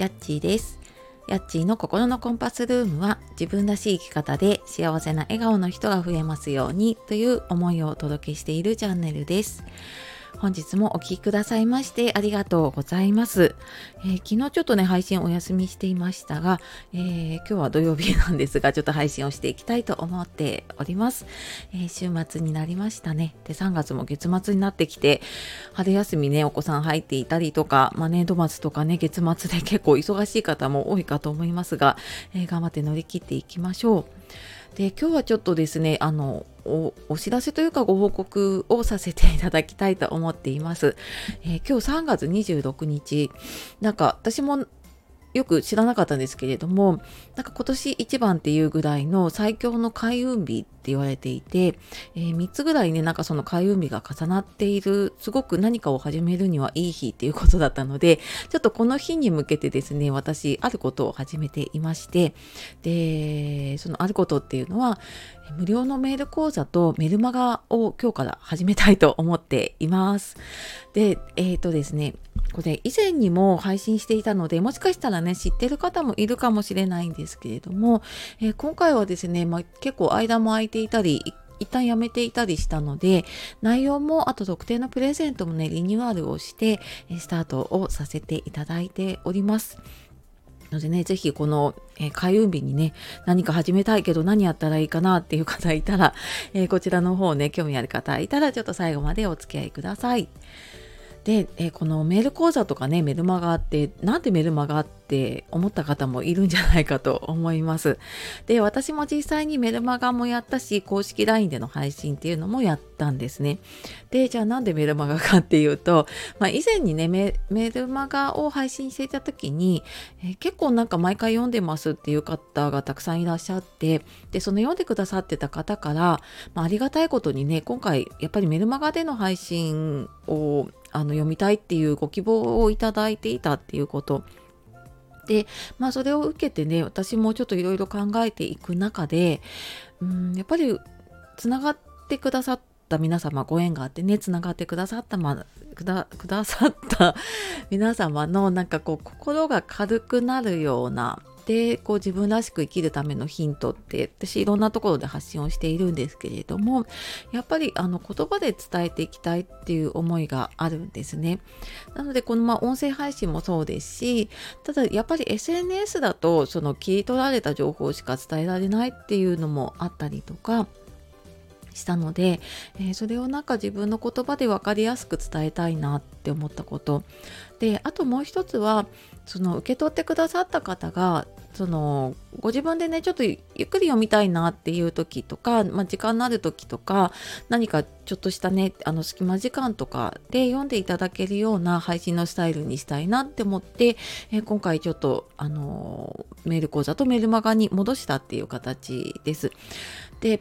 やっちーです。やっちーの心のコンパスルームは自分らしい生き方で幸せな笑顔の人が増えますようにという思いをお届けしているチャンネルです。本日もお聴きくださいましてありがとうございます、えー、昨日ちょっとね配信お休みしていましたが、えー、今日は土曜日なんですがちょっと配信をしていきたいと思っております、えー、週末になりましたね。で3月も月末になってきて春休みねお子さん入っていたりとか、まあ、年度末とかね月末で結構忙しい方も多いかと思いますが、え頑張って乗り切っていきましょう。で今日はちょっとですねあのおお知らせというかご報告をさせていただきたいと思っています。えー、今日3月26日なんか私もよく知らなかったんですけれどもなんか今年一番っていうぐらいの最強の開運日っ言われていて、えー、3つぐらいねなんかその開運日が重なっているすごく何かを始めるにはいい日っていうことだったのでちょっとこの日に向けてですね私あることを始めていましてでそのあることっていうのは無料のメール講座とメルマガを今日から始めたいと思っています。で、えっ、ー、とですね、これ以前にも配信していたので、もしかしたらね、知ってる方もいるかもしれないんですけれども、えー、今回はですね、まあ、結構間も空いていたり、一旦やめていたりしたので、内容もあと特定のプレゼントもね、リニューアルをして、スタートをさせていただいております。のでね、ぜひこの、えー、開運日にね、何か始めたいけど何やったらいいかなっていう方いたら、えー、こちらの方ね、興味ある方いたら、ちょっと最後までお付き合いください。で、えー、このメール講座とかねメルマガってなんでメルマガって思った方もいるんじゃないかと思います。で私も実際にメルマガもやったし公式 LINE での配信っていうのもやったんですね。でじゃあなんでメルマガかっていうと、まあ、以前にねメルマガを配信していた時に、えー、結構なんか毎回読んでますっていう方がたくさんいらっしゃってでその読んでくださってた方から、まあ、ありがたいことにね今回やっぱりメルマガでの配信をあの読みたいっていうご希望をいただいていたっていうこと。でまあそれを受けてね私もちょっといろいろ考えていく中でうんやっぱりつながってくださった皆様ご縁があってねつながってくださった、ま、くだくださった皆様のなんかこう心が軽くなるようなでこう自分らしく生きるためのヒントって私いろんなところで発信をしているんですけれどもやっぱりあの言葉で伝えていきたいっていう思いがあるんですね。なのでこのま音声配信もそうですしただやっぱり SNS だとその切り取られた情報しか伝えられないっていうのもあったりとかしたので、えー、それをなんか自分の言葉で分かりやすく伝えたいなって思ったことであともう一つはその受け取ってくださった方がそのご自分でねちょっとゆっくり読みたいなっていう時とか、まあ、時間のある時とか何かちょっとしたねあの隙間時間とかで読んでいただけるような配信のスタイルにしたいなって思って、えー、今回ちょっとあのメール講座とメルマガに戻したっていう形です。で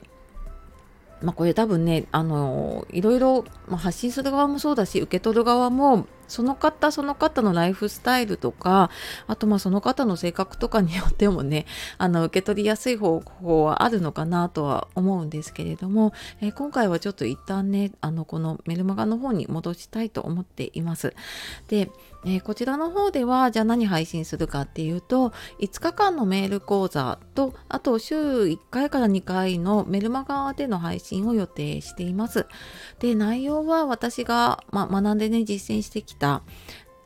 まあこれ多分ねあのいろいろ、まあ、発信する側もそうだし受け取る側もその方その方のライフスタイルとかあとまあその方の性格とかによってもね あの受け取りやすい方法はあるのかなとは思うんですけれども、えー、今回はちょっと一旦ねあのこのメルマガの方に戻したいと思っています。で、えー、こちらの方ではじゃあ何配信するかっていうと5日間のメール講座とあと週1回から2回のメルマガでの配信を予定しています。で内容は私が、ま、学んでね実践してきた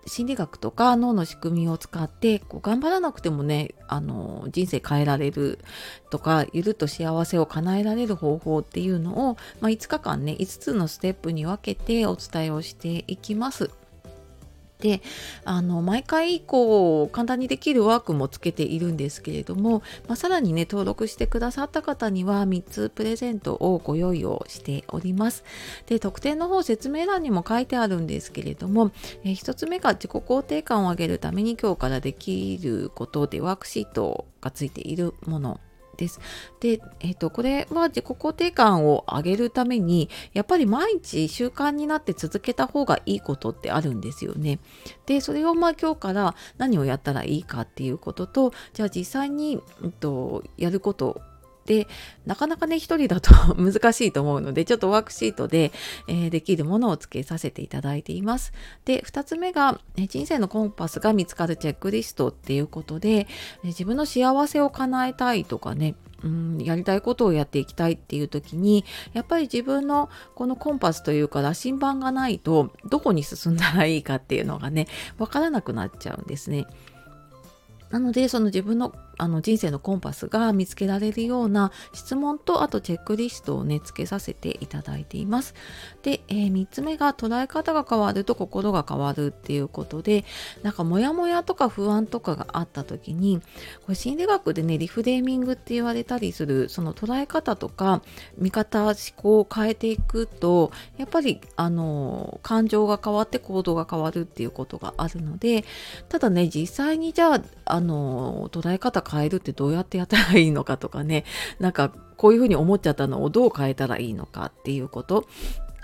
心理学とか脳の仕組みを使ってこう頑張らなくてもねあの人生変えられるとかゆるっと幸せを叶えられる方法っていうのを、まあ、5日間ね5つのステップに分けてお伝えをしていきます。であの毎回こう簡単にできるワークもつけているんですけれども、まあ、さらにね登録してくださった方には3つプレゼントをご用意をしております。で特典の方説明欄にも書いてあるんですけれども、えー、1つ目が自己肯定感を上げるために今日からできることでワークシートがついているものです。で、えっ、ー、と、これは自己肯定感を上げるために、やっぱり毎日習慣になって続けた方がいいことってあるんですよね。で、それをまあ今日から何をやったらいいかっていうことと、じゃあ実際に、うんと、やることでなかなかね一人だと 難しいと思うのでちょっとワークシートで、えー、できるものをつけさせていただいています。で2つ目が、え人生のコンパスが見つかるチェックリストっていうことで、え自分の幸せを叶えたいとかねうん、やりたいことをやっていきたいっていう時にやっぱり自分のこのコンパスというか羅針盤がないとどこに進んだらいいかっていうのがね分からなくなっちゃうんですね。なのでその自分のあの人生のコンパスが見つけられるような質問とあとチェックリストをねつけさせていただいています。で、えー、3つ目が捉え方が変わると心が変わるっていうことでなんかモヤモヤとか不安とかがあった時にこれ心理学でねリフレーミングって言われたりするその捉え方とか見方思考を変えていくとやっぱりあの感情が変わって行動が変わるっていうことがあるのでただね実際にじゃああの捉え方変えるってどうやってやったらいいのかとかね。なんかこういうふうに思っちゃったのをどう変えたらいいのかっていうこと。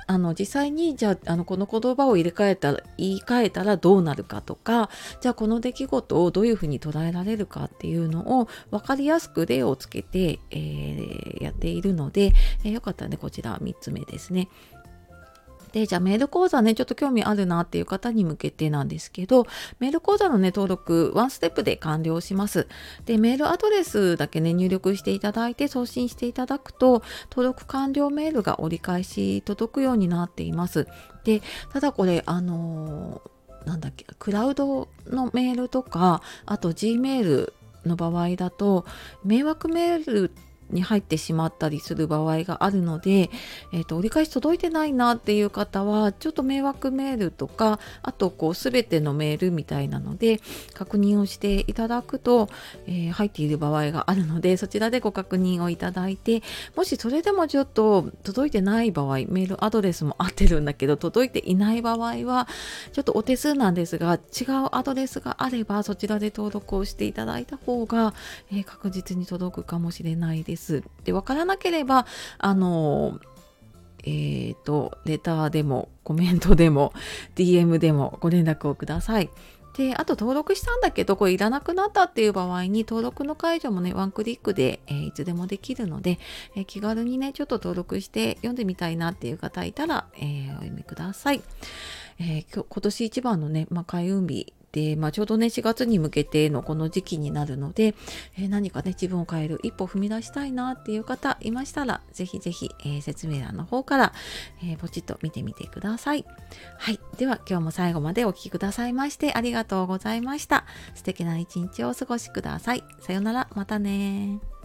あの実際にじゃああのこの言葉を入れ替えたら言い換えたらどうなるかとか。じゃあこの出来事をどういうふうに捉えられるかっていうのを分かりやすく例をつけて、えー、やっているので、えー、よかったらねこちら3つ目ですね。で、じゃあメール講座ね、ちょっと興味あるなっていう方に向けてなんですけど、メール講座のね、登録、ワンステップで完了します。で、メールアドレスだけね、入力していただいて送信していただくと、登録完了メールが折り返し届くようになっています。で、ただこれ、あのー、なんだっけ、クラウドのメールとか、あと Gmail の場合だと、迷惑メールに入ってしまったりする場合があるので、えーと、折り返し届いてないなっていう方はちょっと迷惑メールとかあとこう全てのメールみたいなので確認をしていただくと、えー、入っている場合があるのでそちらでご確認をいただいてもしそれでもちょっと届いてない場合メールアドレスも合ってるんだけど届いていない場合はちょっとお手数なんですが違うアドレスがあればそちらで登録をしていただいた方が、えー、確実に届くかもしれないです。ですで分からなければあのえーと、レターでもコメントでも DM でもご連絡をください。であと登録したんだけどこれいらなくなったっていう場合に登録の解除もねワンクリックで、えー、いつでもできるので、えー、気軽にねちょっと登録して読んでみたいなっていう方いたら、えー、お読みください。え今年一番のね、まあ、開運日で、まあ、ちょうどね4月に向けてのこの時期になるので、えー、何かね自分を変える一歩踏み出したいなっていう方いましたら是非是非、え、説明欄の方から、えー、ポチッと見てみてください。はい。では今日も最後までお聴きくださいましてありがとうございました。素敵な一日をお過ごしください。さようなら。またね